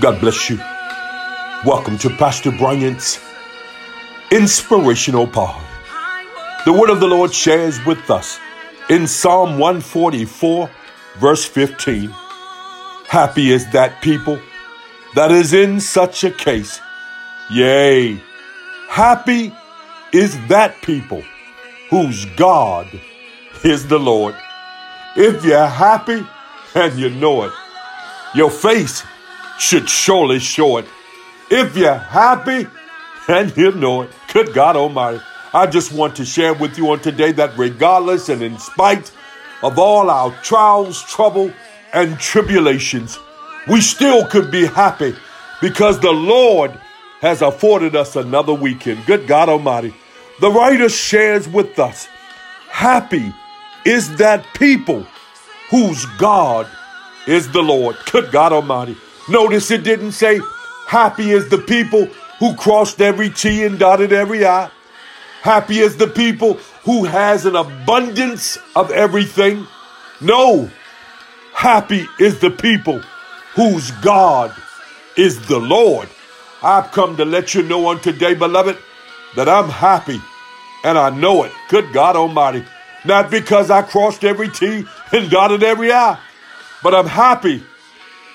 God bless you. Welcome to Pastor Bryant's Inspirational Pod. The word of the Lord shares with us in Psalm 144, verse 15. Happy is that people that is in such a case. Yea, happy is that people whose God is the Lord. If you're happy and you know it, your face should surely show it. If you're happy and you know it, good God Almighty, I just want to share with you on today that regardless and in spite of all our trials, trouble, and tribulations, we still could be happy because the Lord has afforded us another weekend. Good God Almighty. The writer shares with us happy is that people whose God is the Lord. Good God Almighty. Notice it didn't say, Happy is the people who crossed every T and dotted every I. Happy is the people who has an abundance of everything. No, happy is the people whose God is the Lord. I've come to let you know on today, beloved, that I'm happy and I know it. Good God Almighty. Not because I crossed every T and dotted every I, but I'm happy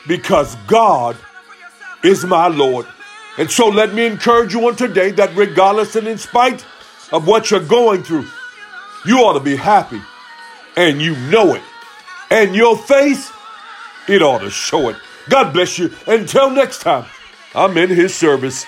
because God is my Lord. And so let me encourage you on today that regardless and in spite of what you're going through, you ought to be happy and you know it. And your face, it ought to show it. God bless you. Until next time, I'm in his service.